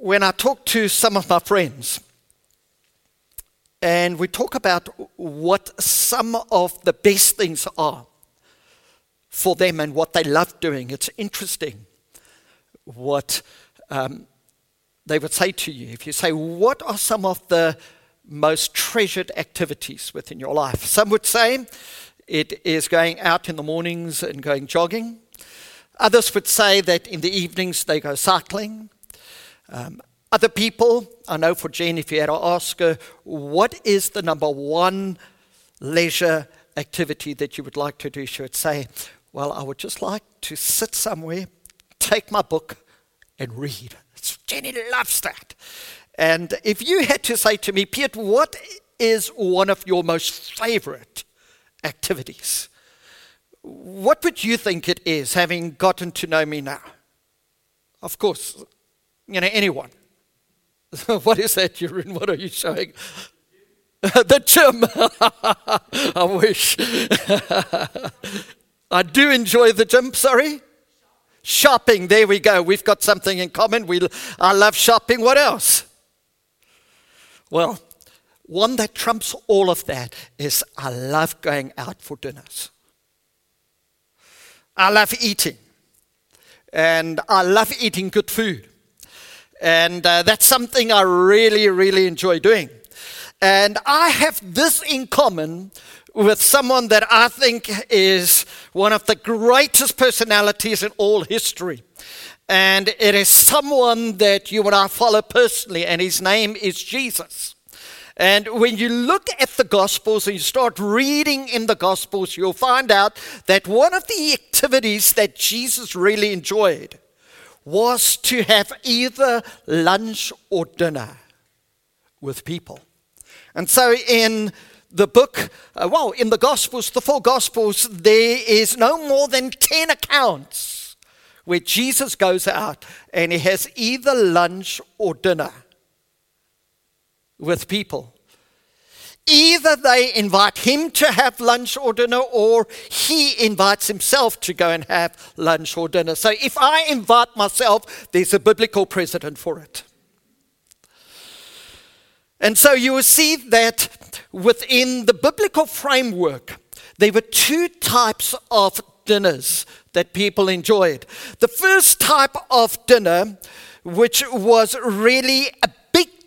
when I talk to some of my friends, and we talk about what some of the best things are for them and what they love doing, it's interesting what um, they would say to you. If you say, What are some of the most treasured activities within your life? Some would say it is going out in the mornings and going jogging. Others would say that in the evenings they go cycling. Um, other people, I know for Jane, if you had to ask her, what is the number one leisure activity that you would like to do? She would say, Well, I would just like to sit somewhere, take my book, and read. Jenny loves that. And if you had to say to me, Piet, what is one of your most favorite activities? What would you think it is, having gotten to know me now? Of course, you know, anyone. what is that, Jeroen? What are you showing? the gym. I wish. I do enjoy the gym, sorry. Shopping, there we go. We've got something in common. We, I love shopping. What else? Well, one that trumps all of that is I love going out for dinners. I love eating. And I love eating good food. And uh, that's something I really, really enjoy doing. And I have this in common with someone that I think is one of the greatest personalities in all history. And it is someone that you and I follow personally, and his name is Jesus. And when you look at the Gospels and you start reading in the Gospels, you'll find out that one of the activities that Jesus really enjoyed was to have either lunch or dinner with people. And so in the book, uh, well, in the Gospels, the four Gospels, there is no more than 10 accounts where Jesus goes out and he has either lunch or dinner with people. Either they invite him to have lunch or dinner, or he invites himself to go and have lunch or dinner. So if I invite myself, there's a biblical precedent for it. And so you will see that within the biblical framework, there were two types of dinners that people enjoyed. The first type of dinner, which was really a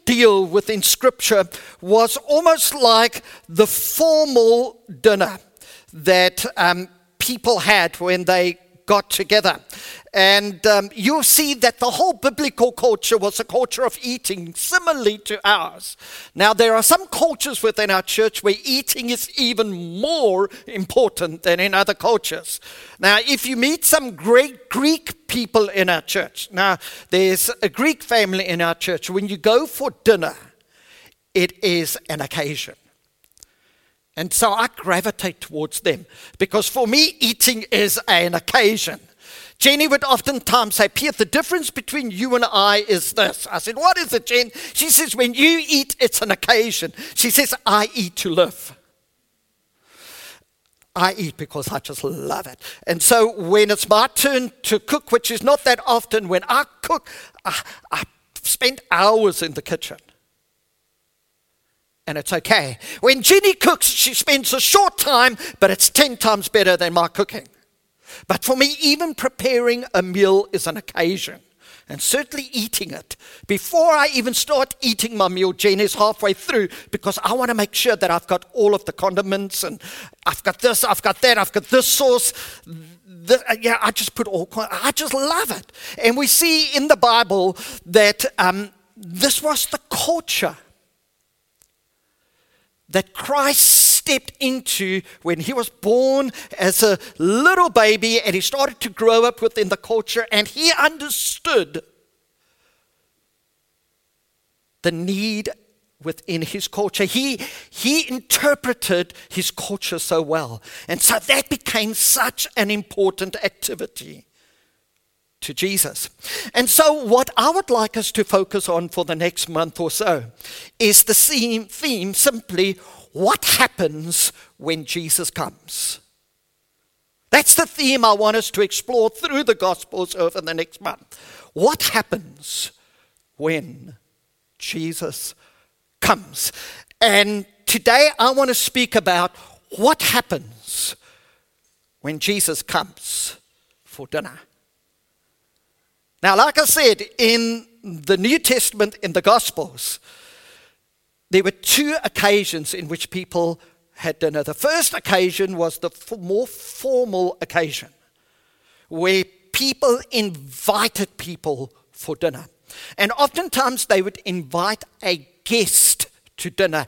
deal within Scripture, was almost like the formal dinner that um, people had when they got together. And um, you'll see that the whole biblical culture was a culture of eating, similarly to ours. Now, there are some cultures within our church where eating is even more important than in other cultures. Now, if you meet some great Greek people in our church, now there's a Greek family in our church, when you go for dinner, it is an occasion. And so I gravitate towards them because for me, eating is an occasion. Jenny would oftentimes say, Piet, the difference between you and I is this. I said, What is it, Jen? She says, When you eat, it's an occasion. She says, I eat to live. I eat because I just love it. And so when it's my turn to cook, which is not that often, when I cook, I, I spend hours in the kitchen and it's okay. When Jenny cooks, she spends a short time, but it's 10 times better than my cooking. But for me, even preparing a meal is an occasion. And certainly eating it. Before I even start eating my meal, Jane is halfway through because I want to make sure that I've got all of the condiments and I've got this, I've got that, I've got this sauce. This, yeah, I just put all, I just love it. And we see in the Bible that um, this was the culture that Christ stepped into when he was born as a little baby and he started to grow up within the culture and he understood the need within his culture. He, he interpreted his culture so well. And so that became such an important activity to Jesus. And so, what I would like us to focus on for the next month or so is the theme, theme simply what happens when Jesus comes. That's the theme I want us to explore through the Gospels over the next month. What happens when Jesus comes. And today I want to speak about what happens when Jesus comes for dinner. Now, like I said, in the New Testament, in the Gospels, there were two occasions in which people had dinner. The first occasion was the more formal occasion where people invited people for dinner. And oftentimes they would invite a guest to dinner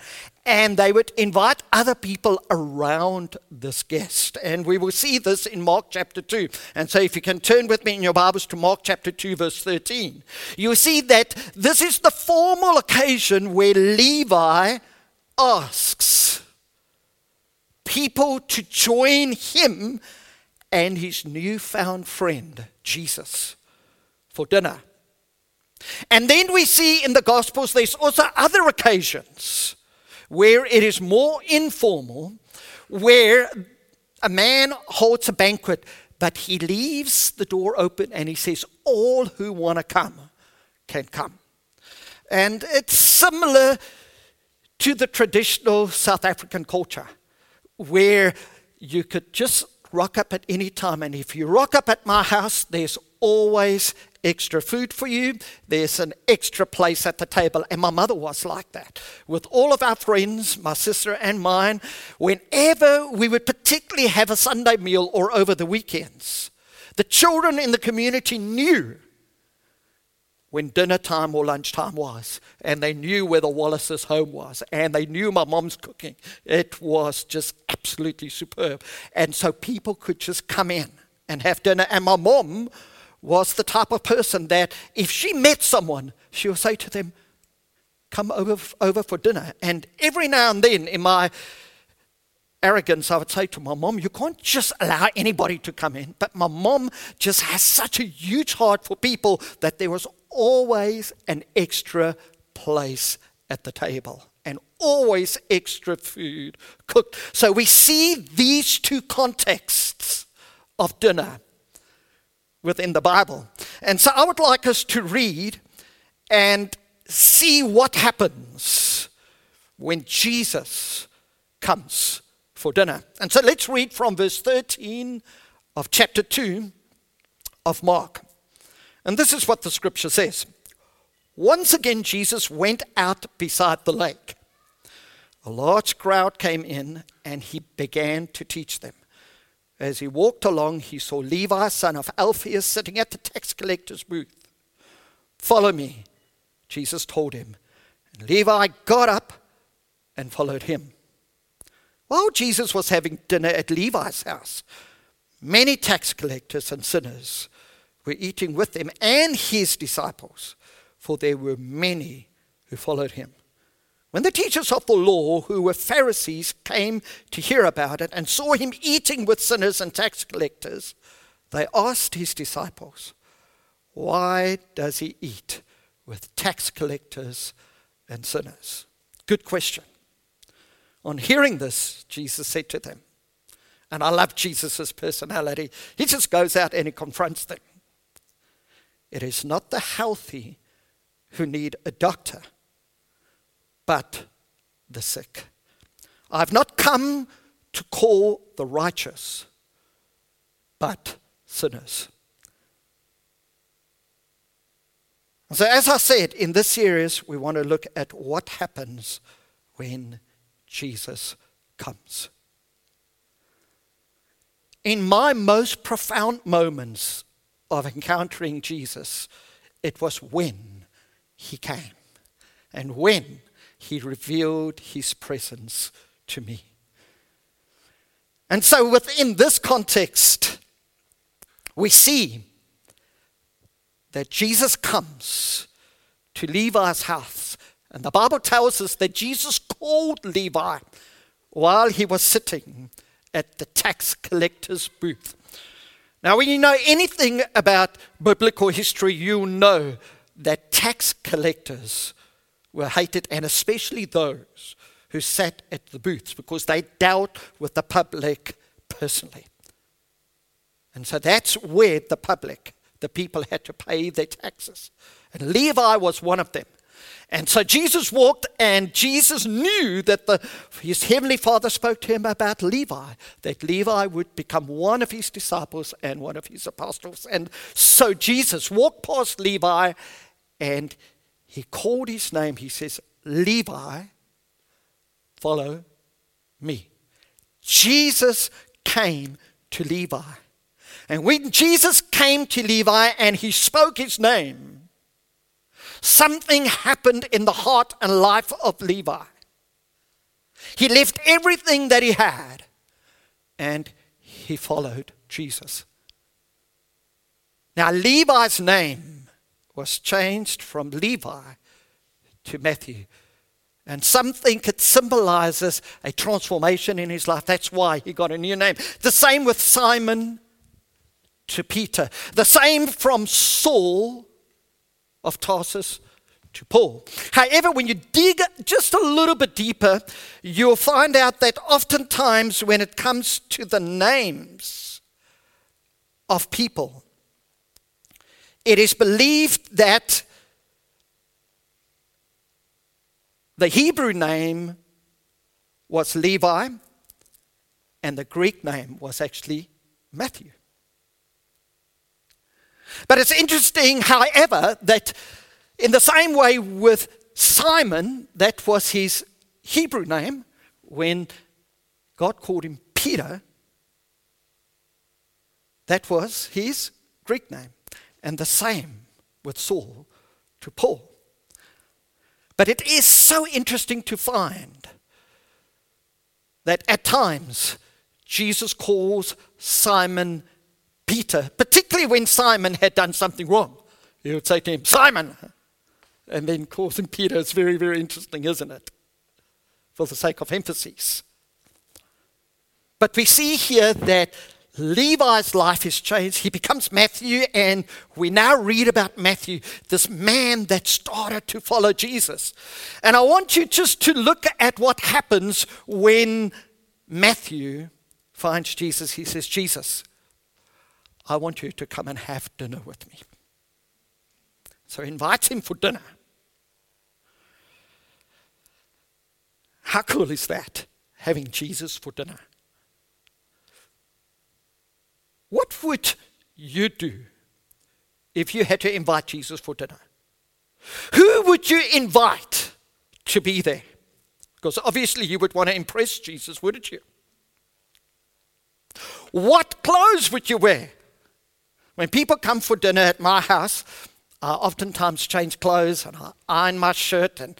and they would invite other people around this guest. And we will see this in Mark chapter 2. And so, if you can turn with me in your Bibles to Mark chapter 2, verse 13, you'll see that this is the formal occasion where Levi asks people to join him and his newfound friend, Jesus, for dinner. And then we see in the Gospels there's also other occasions where it is more informal, where a man holds a banquet, but he leaves the door open and he says, All who want to come can come. And it's similar to the traditional South African culture, where you could just rock up at any time. And if you rock up at my house, there's always extra food for you. There's an extra place at the table. And my mother was like that. With all of our friends, my sister and mine, whenever we would particularly have a Sunday meal or over the weekends, the children in the community knew when dinner time or lunchtime was. And they knew where the Wallace's home was. And they knew my mom's cooking. It was just absolutely superb. And so people could just come in and have dinner. And my mom was the type of person that if she met someone, she would say to them, Come over, over for dinner. And every now and then, in my arrogance, I would say to my mom, You can't just allow anybody to come in. But my mom just has such a huge heart for people that there was always an extra place at the table and always extra food cooked. So we see these two contexts of dinner within the Bible. And so I would like us to read and see what happens when Jesus comes for dinner. And so let's read from verse 13 of chapter 2 of Mark. And this is what the scripture says Once again, Jesus went out beside the lake. A large crowd came in, and he began to teach them. As he walked along, he saw Levi, son of Alphaeus, sitting at the tax collector's booth. Follow me, Jesus told him. And Levi got up and followed him. While Jesus was having dinner at Levi's house, many tax collectors and sinners were eating with him and his disciples, for there were many who followed him. When the teachers of the law, who were Pharisees, came to hear about it and saw him eating with sinners and tax collectors, they asked his disciples, Why does he eat with tax collectors and sinners? Good question. On hearing this, Jesus said to them, and I love Jesus' personality, he just goes out and he confronts them. It is not the healthy who need a doctor but the sick. I've not come to call the righteous, but sinners. So, as I said, in this series, we want to look at what happens when Jesus comes. In my most profound moments of encountering Jesus, it was when he came and when he revealed his presence to me. And so, within this context, we see that Jesus comes to Levi's house. And the Bible tells us that Jesus called Levi while he was sitting at the tax collector's booth. Now, when you know anything about biblical history, you know that tax collectors were hated, and especially those who sat at the booths because they dealt with the public personally. And so that's where the public, the people, had to pay their taxes. And Levi was one of them. And so Jesus walked, and Jesus knew that the, his heavenly father spoke to him about Levi, that Levi would become one of his disciples and one of his apostles. And so Jesus walked past Levi and he called his name. He says, Levi, follow me. Jesus came to Levi. And when Jesus came to Levi and he spoke his name, something happened in the heart and life of Levi. He left everything that he had and he followed Jesus. Now, Levi's name was changed from Levi to Matthew. And some think it symbolizes a transformation in his life. That's why he got a new name. The same with Simon to Peter. The same from Saul of Tarsus to Paul. However, when you dig just a little bit deeper, you'll find out that oftentimes when it comes to the names of people, it is believed that The Hebrew name was Levi, and the Greek name was actually Matthew. But it's interesting, however, that in the same way with Simon, that was his Hebrew name, when God called him Peter, that was his Greek name. And the same with Saul to Paul. But it is so interesting to find that at times Jesus calls Simon Peter, particularly when Simon had done something wrong. He would say to him, Simon, and then calls him Peter. It's very, very interesting, isn't it? For the sake of emphasis. But we see here that Levi's life is changed. He becomes Matthew, and we now read about Matthew, this man that started to follow Jesus. And I want you just to look at what happens when Matthew finds Jesus. He says, Jesus, I want you to come and have dinner with me. So he invites him for dinner. How cool is that? Having Jesus for dinner. What would you do if you had to invite Jesus for dinner? Who would you invite to be there? Because obviously you would want to impress Jesus, wouldn't you? What clothes would you wear? When people come for dinner at my house, I oftentimes change clothes and I iron my shirt and,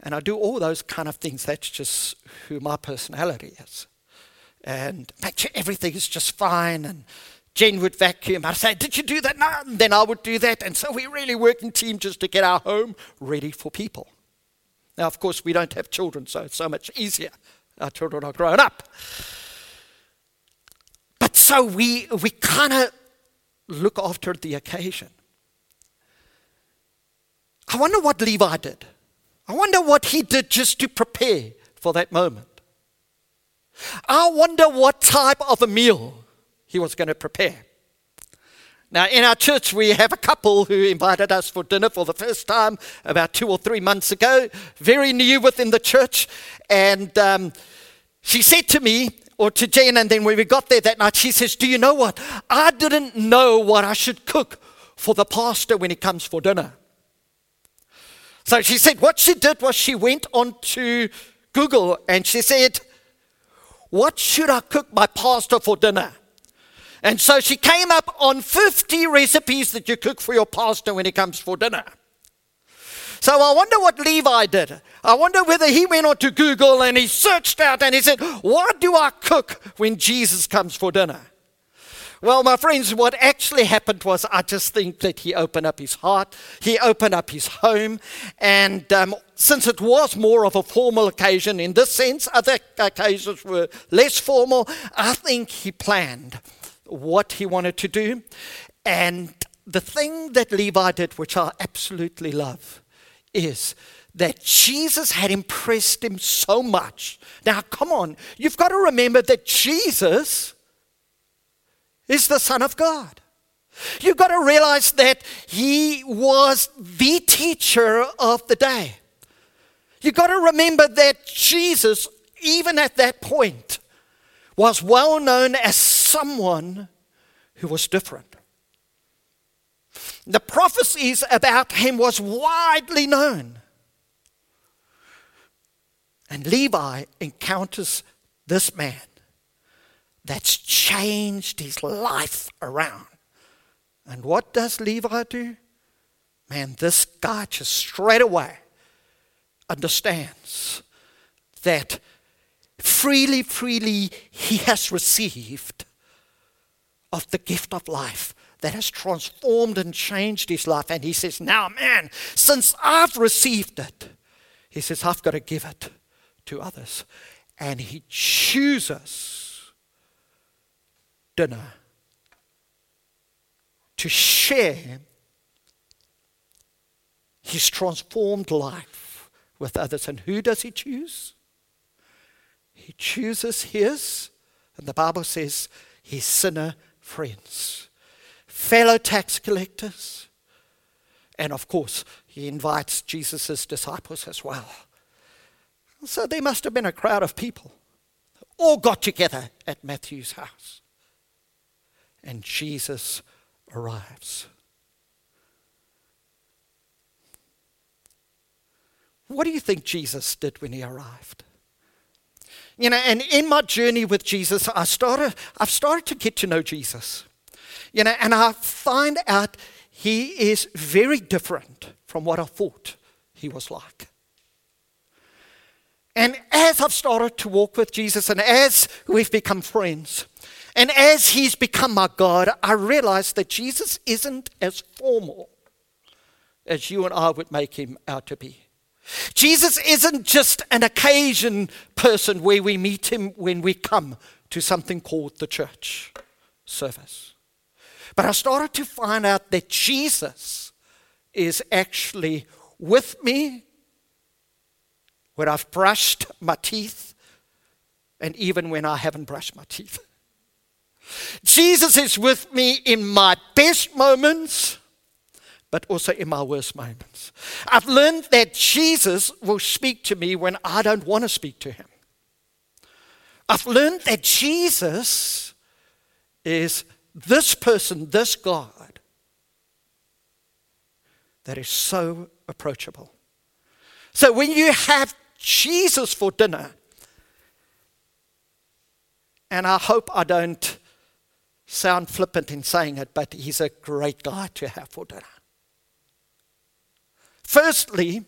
and I do all those kind of things. That's just who my personality is and make sure everything is just fine. And Jen would vacuum. I'd say, Did you do that? No. And then I would do that. And so we really work in team just to get our home ready for people. Now, of course, we don't have children, so it's so much easier. Our children are grown up. But so we, we kind of look after the occasion. I wonder what Levi did. I wonder what he did just to prepare for that moment. I wonder what type of a meal he was going to prepare. Now, in our church, we have a couple who invited us for dinner for the first time about two or three months ago, very new within the church. And um, she said to me, or to Jen, and then when we got there that night, she says, Do you know what? I didn't know what I should cook for the pastor when he comes for dinner. So she said, What she did was she went onto Google and she said, what should I cook my pastor for dinner? And so she came up on 50 recipes that you cook for your pastor when he comes for dinner. So I wonder what Levi did. I wonder whether he went onto Google and he searched out and he said, What do I cook when Jesus comes for dinner? Well, my friends, what actually happened was I just think that he opened up his heart, he opened up his home, and um, since it was more of a formal occasion in this sense, other occasions were less formal, I think he planned what he wanted to do. And the thing that Levi did, which I absolutely love, is that Jesus had impressed him so much. Now, come on, you've got to remember that Jesus is the Son of God. You've got to realize that he was the teacher of the day. You've got to remember that Jesus, even at that point, was well known as someone who was different. The prophecies about him was widely known. And Levi encounters this man that's changed his life around. And what does Levi do? Man, this guy just straight away understands that freely, freely he has received of the gift of life that has transformed and changed his life. And he says, Now, man, since I've received it, he says, I've got to give it to others. And he chooses dinner to share his transformed life with others. And who does he choose? He chooses his, and the Bible says, his sinner friends, fellow tax collectors, and of course, he invites Jesus' disciples as well. So there must have been a crowd of people all got together at Matthew's house. And Jesus arrives. What do you think Jesus did when he arrived? You know, and in my journey with Jesus, I started, I've started to get to know Jesus. You know, and I find out he is very different from what I thought he was like. And as I've started to walk with Jesus and as we've become friends, and as he's become my God, I realize that Jesus isn't as formal as you and I would make him out to be. Jesus isn't just an occasion person where we meet him when we come to something called the church service. But I started to find out that Jesus is actually with me when I've brushed my teeth and even when I haven't brushed my teeth. Jesus is with me in my best moments, but also in my worst moments. I've learned that Jesus will speak to me when I don't want to speak to him. I've learned that Jesus is this person, this God, that is so approachable. So when you have Jesus for dinner, and I hope I don't sound flippant in saying it, but he's a great guy to have for dinner. Firstly,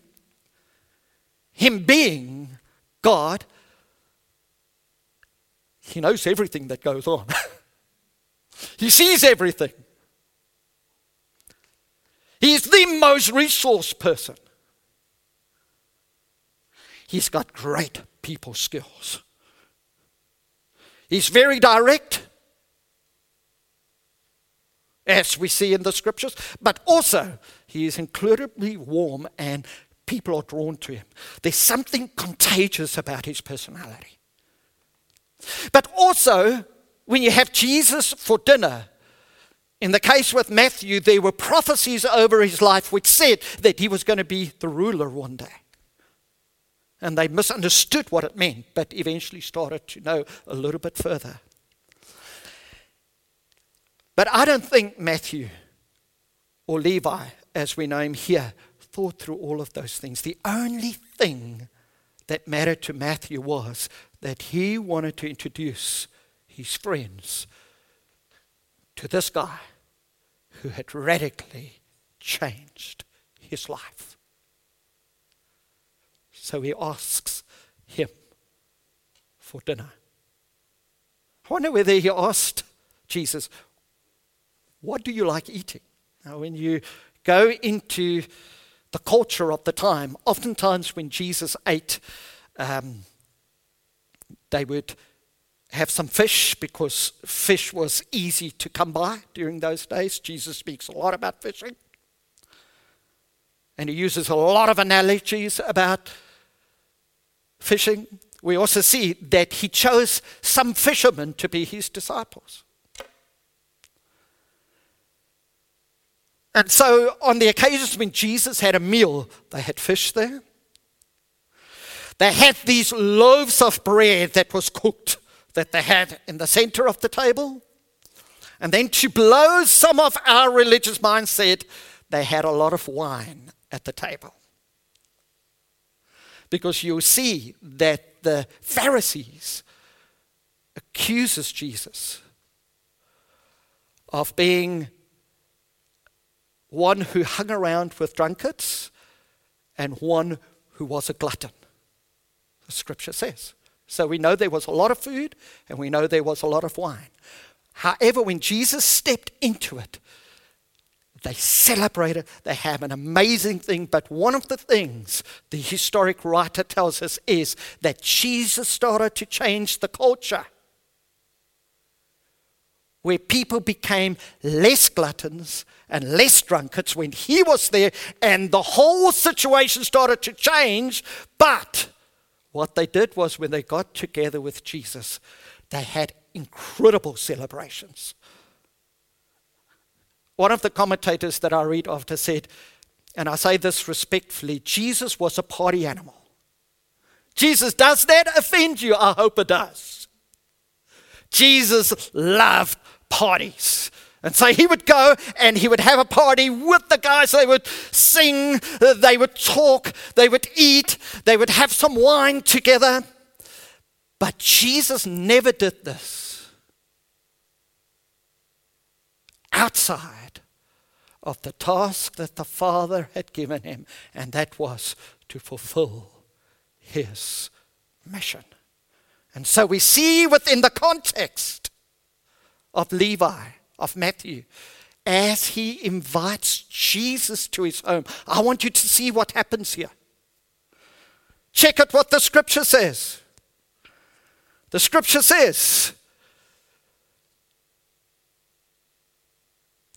him being God, he knows everything that goes on. he sees everything. He's the most resource person. He's got great people skills. He's very direct as we see in the scriptures, but also he is incredibly warm and people are drawn to him. There's something contagious about his personality. But also, when you have Jesus for dinner, in the case with Matthew, there were prophecies over his life which said that he was going to be the ruler one day. And they misunderstood what it meant, but eventually started to know a little bit further. But I don't think Matthew or Levi, as we know him here, thought through all of those things. The only thing that mattered to Matthew was that he wanted to introduce his friends to this guy who had radically changed his life. So he asks him for dinner. I wonder whether he asked Jesus, what do you like eating? Now, when you go into the culture of the time, oftentimes when Jesus ate, um, they would have some fish because fish was easy to come by during those days. Jesus speaks a lot about fishing. And he uses a lot of analogies about fishing. We also see that he chose some fishermen to be his disciples. And so, on the occasions when Jesus had a meal, they had fish there. They had these loaves of bread that was cooked that they had in the center of the table. And then, to blow some of our religious mindset, they had a lot of wine at the table. Because you see that the Pharisees accuses Jesus of being one who hung around with drunkards and one who was a glutton. The scripture says. So we know there was a lot of food and we know there was a lot of wine. However, when Jesus stepped into it, they celebrated, they have an amazing thing. But one of the things the historic writer tells us is that Jesus started to change the culture where people became less gluttons and less drunkards when he was there, and the whole situation started to change. But what they did was when they got together with Jesus, they had incredible celebrations. One of the commentators that I read after said, and I say this respectfully Jesus was a party animal. Jesus, does that offend you? I hope it does. Jesus loved parties. And so he would go and he would have a party with the guys. They would sing, they would talk, they would eat, they would have some wine together. But Jesus never did this outside of the task that the Father had given him, and that was to fulfill his mission. And so we see within the context of Levi, of Matthew, as he invites Jesus to his home. I want you to see what happens here. Check out what the scripture says. The scripture says,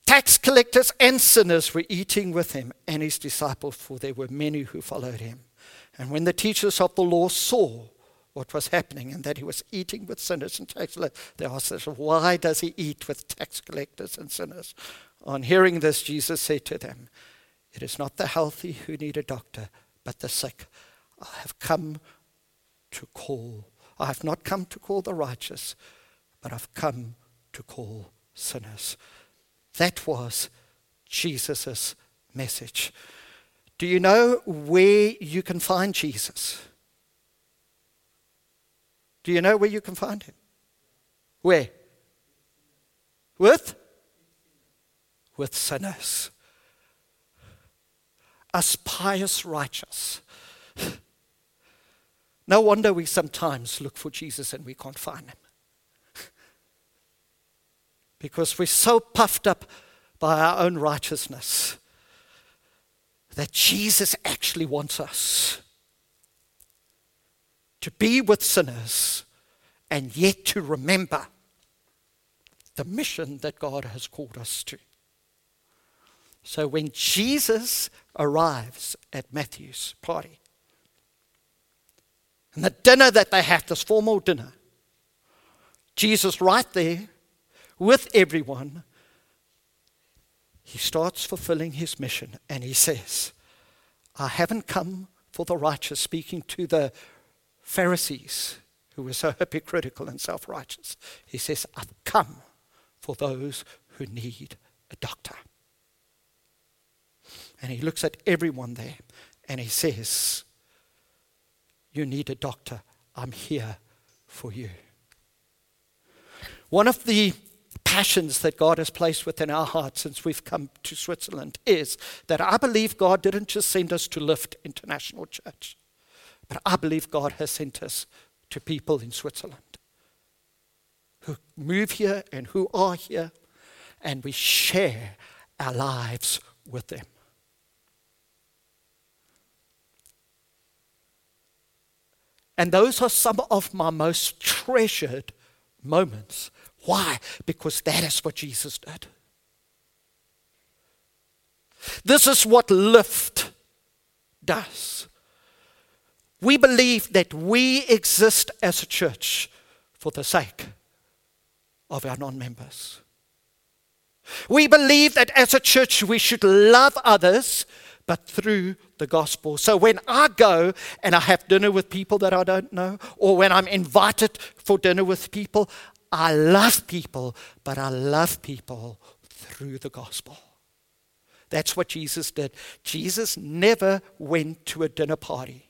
tax collectors and sinners were eating with him and his disciples, for there were many who followed him. And when the teachers of the law saw what was happening and that he was eating with sinners and tax collectors. They asked us, why does he eat with tax collectors and sinners? On hearing this, Jesus said to them, It is not the healthy who need a doctor, but the sick. I have come to call. I have not come to call the righteous, but I've come to call sinners. That was Jesus' message. Do you know where you can find Jesus? Do you know where you can find him? Where? With? With sinners. Us pious righteous. No wonder we sometimes look for Jesus and we can't find him. Because we're so puffed up by our own righteousness that Jesus actually wants us to be with sinners and yet to remember the mission that God has called us to. So when Jesus arrives at Matthew's party, and the dinner that they have, this formal dinner, Jesus, right there with everyone, he starts fulfilling his mission and he says, I haven't come for the righteous, speaking to the Pharisees who were so hypocritical and self righteous. He says, I've come for those who need a doctor. And he looks at everyone there and he says, You need a doctor. I'm here for you. One of the passions that God has placed within our hearts since we've come to Switzerland is that I believe God didn't just send us to Lift International Church. But I believe God has sent us to people in Switzerland who move here and who are here, and we share our lives with them. And those are some of my most treasured moments. Why? Because that is what Jesus did. This is what Lift does. We believe that we exist as a church for the sake of our non members. We believe that as a church we should love others, but through the gospel. So when I go and I have dinner with people that I don't know, or when I'm invited for dinner with people, I love people, but I love people through the gospel. That's what Jesus did. Jesus never went to a dinner party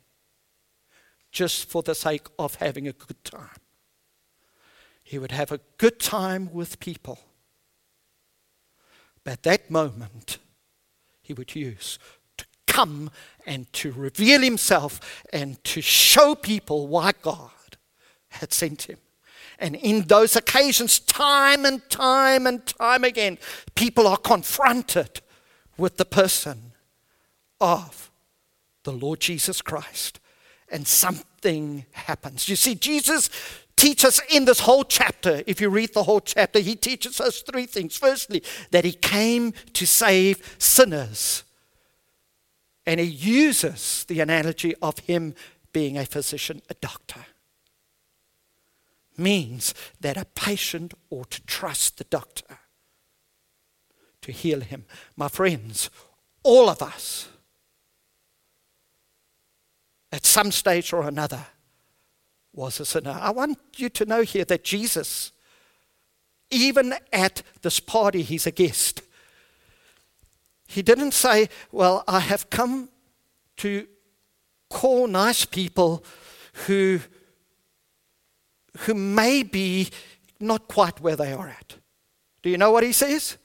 just for the sake of having a good time. He would have a good time with people. But that moment, he would use to come and to reveal himself and to show people why God had sent him. And in those occasions, time and time and time again, people are confronted with the person of the Lord Jesus Christ. And something happens. You see, Jesus teaches in this whole chapter, if you read the whole chapter, he teaches us three things. Firstly, that he came to save sinners. And he uses the analogy of him being a physician, a doctor means that a patient ought to trust the doctor to heal him. My friends, all of us, at some stage or another, was a sinner. I want you to know here that Jesus, even at this party, he's a guest. He didn't say, Well, I have come to call nice people who who may be not quite where they are at. Do you know what he says?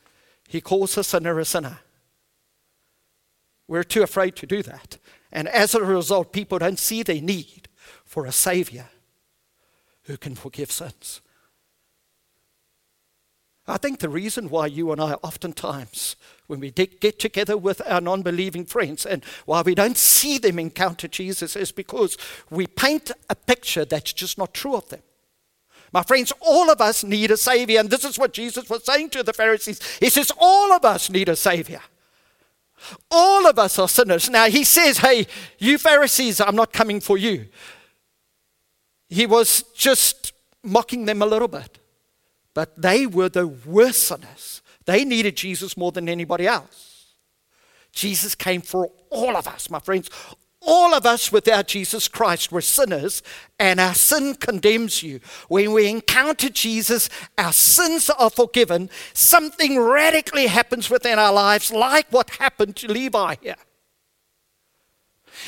He calls a sinner a sinner. We're too afraid to do that. And as a result, people don't see their need for a Savior who can forgive sins. I think the reason why you and I oftentimes, when we get together with our non believing friends and why we don't see them encounter Jesus is because we paint a picture that's just not true of them. My friends, all of us need a Savior. And this is what Jesus was saying to the Pharisees. He says, All of us need a Savior. All of us are sinners. Now, he says, Hey, you Pharisees, I'm not coming for you. He was just mocking them a little bit. But they were the worst sinners. They needed Jesus more than anybody else. Jesus came for all of us, my friends. All of us without Jesus Christ were sinners, and our sin condemns you. When we encounter Jesus, our sins are forgiven. Something radically happens within our lives, like what happened to Levi here.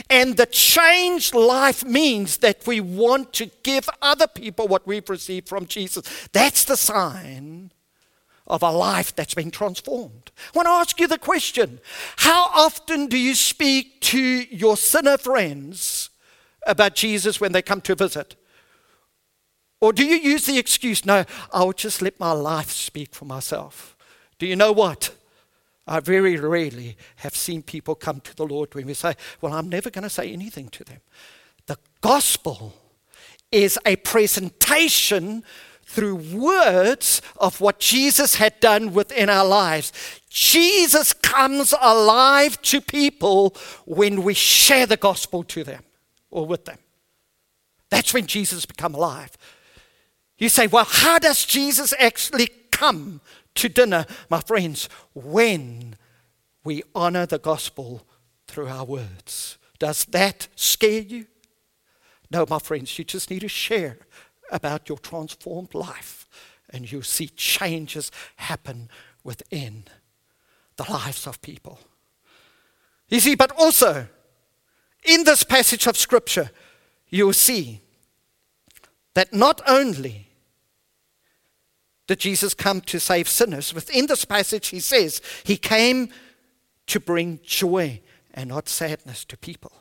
And the changed life means that we want to give other people what we've received from Jesus. That's the sign of a life that's been transformed. I want to ask you the question How often do you speak to your sinner friends about Jesus when they come to visit? Or do you use the excuse, no, I'll just let my life speak for myself? Do you know what? I very rarely have seen people come to the Lord when we say, Well, I'm never going to say anything to them. The gospel is a presentation through words of what Jesus had done within our lives. Jesus comes alive to people when we share the gospel to them or with them. That's when Jesus become alive. You say, well, how does Jesus actually come to dinner, my friends? When we honor the gospel through our words. Does that scare you? No, my friends, you just need to share about your transformed life, and you see changes happen within the lives of people. You see, but also in this passage of Scripture, you'll see that not only did Jesus come to save sinners, within this passage, he says he came to bring joy and not sadness to people.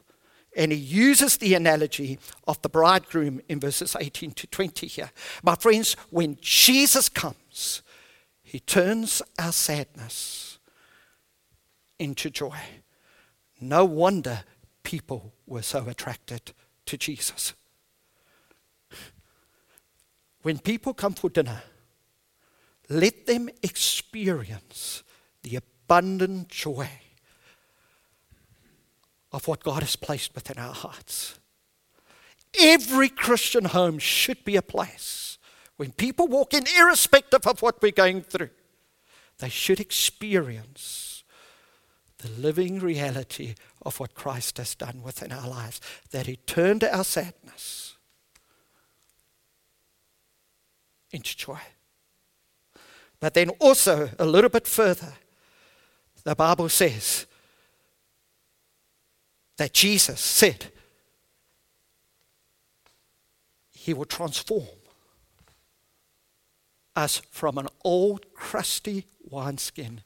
And he uses the analogy of the bridegroom in verses 18 to 20 here. My friends, when Jesus comes, he turns our sadness into joy. No wonder people were so attracted to Jesus. When people come for dinner, let them experience the abundant joy of what God has placed within our hearts. Every Christian home should be a place when people walk in, irrespective of what we're going through, they should experience the living reality of what Christ has done within our lives, that He turned our sadness into joy. But then also, a little bit further, the Bible says that Jesus said He will transform us from an old crusty wineskin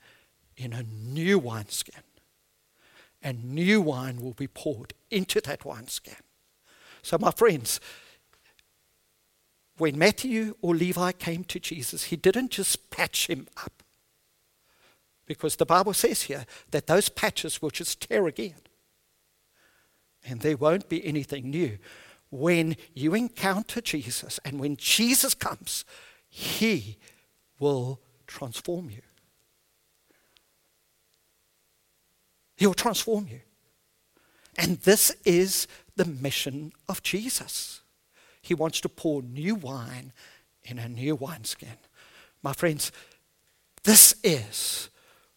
in a new wineskin. And new wine will be poured into that wineskin. So, my friends, when Matthew or Levi came to Jesus, he didn't just patch him up. Because the Bible says here that those patches will just tear again. And there won't be anything new. When you encounter Jesus and when Jesus comes, he will transform you. He will transform you. And this is the mission of Jesus. He wants to pour new wine in a new wineskin. My friends, this is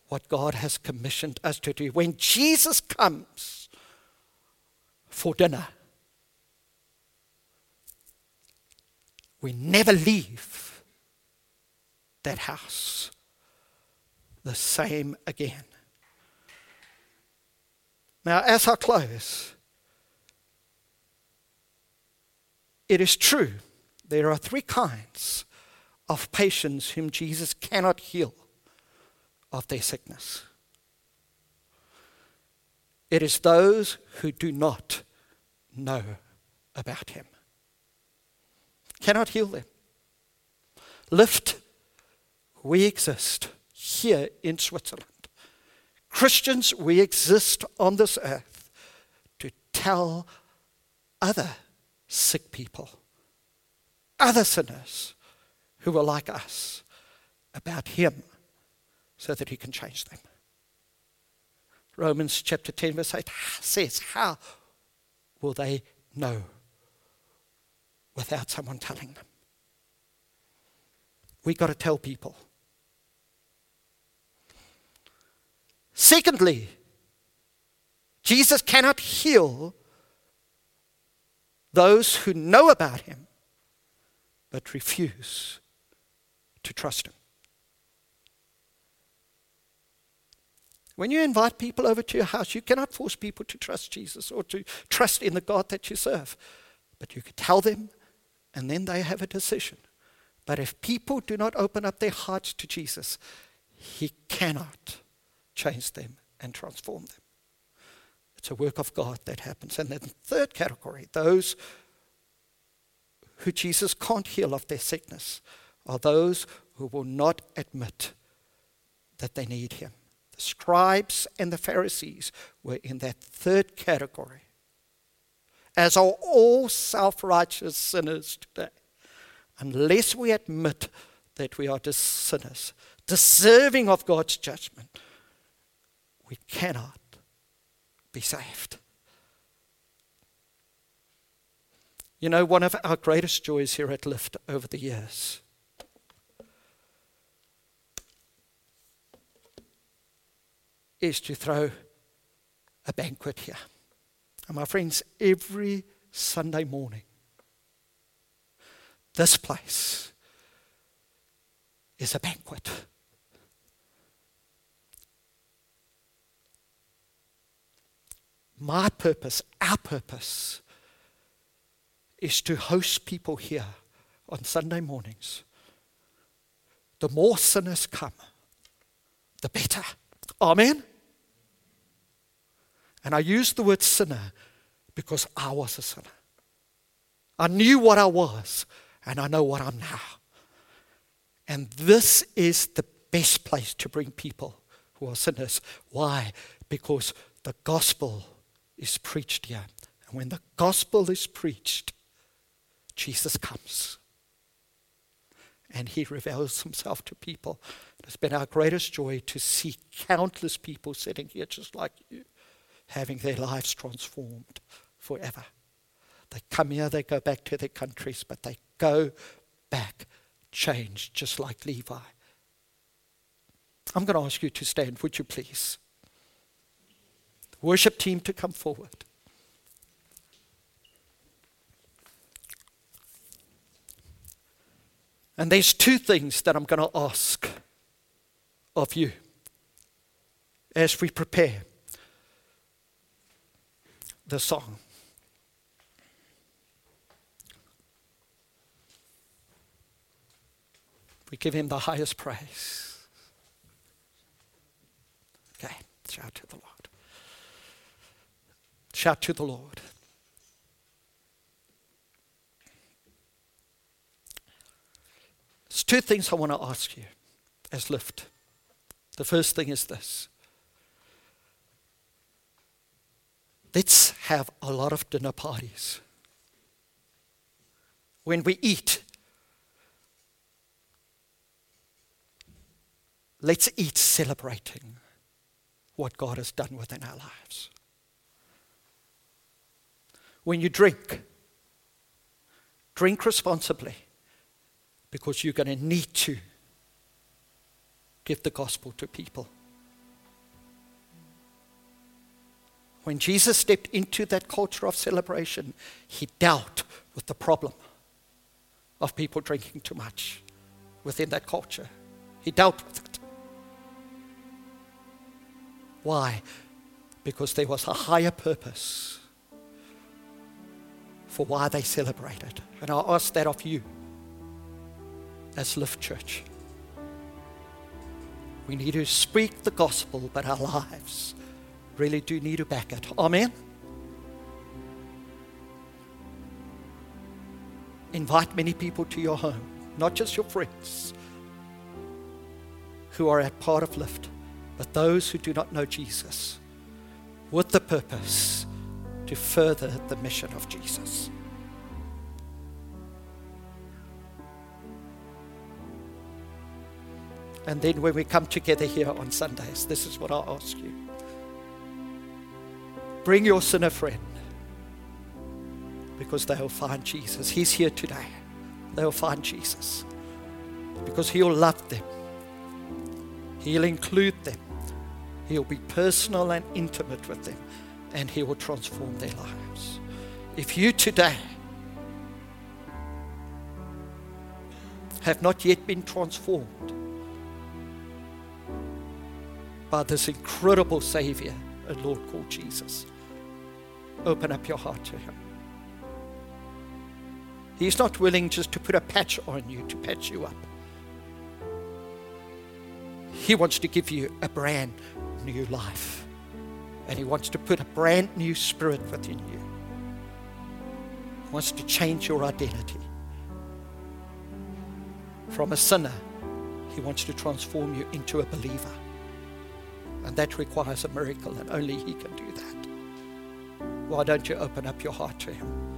what God has commissioned us to do. When Jesus comes for dinner, we never leave that house the same again. Now, as I close, it is true there are three kinds of patients whom Jesus cannot heal of their sickness. It is those who do not know about Him. Cannot heal them. Lift we exist here in Switzerland. Christians, we exist on this earth to tell other sick people, other sinners who are like us, about Him so that He can change them. Romans chapter 10, verse 8 says, How will they know without someone telling them? We've got to tell people. Secondly, Jesus cannot heal those who know about him but refuse to trust him. When you invite people over to your house, you cannot force people to trust Jesus or to trust in the God that you serve. But you can tell them, and then they have a decision. But if people do not open up their hearts to Jesus, He cannot change them and transform them. It's a work of God that happens. And then the third category, those who Jesus can't heal of their sickness, are those who will not admit that they need him. Scribes and the Pharisees were in that third category, as are all self righteous sinners today. Unless we admit that we are sinners, deserving of God's judgment, we cannot be saved. You know, one of our greatest joys here at Lift over the years is to throw a banquet here. And my friends, every Sunday morning, this place is a banquet. My purpose, our purpose, is to host people here on Sunday mornings. The more sinners come, the better. Amen? And I use the word sinner because I was a sinner. I knew what I was, and I know what I'm now. And this is the best place to bring people who are sinners. Why? Because the gospel is preached here. And when the gospel is preached, Jesus comes. And he reveals himself to people. It's been our greatest joy to see countless people sitting here just like you, having their lives transformed forever. They come here, they go back to their countries, but they go back changed, just like Levi. I'm going to ask you to stand, would you please? The worship team to come forward. And there's two things that I'm going to ask of you as we prepare the song. We give him the highest praise. Okay, shout to the Lord. Shout to the Lord. There's two things I want to ask you as Lift. The first thing is this let's have a lot of dinner parties. When we eat, let's eat celebrating what God has done within our lives. When you drink, drink responsibly because you're going to need to give the gospel to people. When Jesus stepped into that culture of celebration, he dealt with the problem of people drinking too much within that culture. He dealt with it. Why? Because there was a higher purpose for why they celebrated. And I ask that of you as Lift Church. We need to speak the gospel, but our lives really do need to back it. Amen. Invite many people to your home, not just your friends who are a part of Lift, but those who do not know Jesus, with the purpose to further the mission of Jesus. And then when we come together here on Sundays, this is what I'll ask you. Bring your sinner friend because they'll find Jesus. He's here today. They'll find Jesus because He'll love them, He'll include them, He'll be personal and intimate with them, and He will transform their lives. If you today have not yet been transformed by this incredible Savior and Lord called Jesus, open up your heart to Him. He's not willing just to put a patch on you to patch you up. He wants to give you a brand new life. And He wants to put a brand new spirit within you. He wants to change your identity. From a sinner, He wants to transform you into a believer. And that requires a miracle, and only He can do that. Why don't you open up your heart to Him?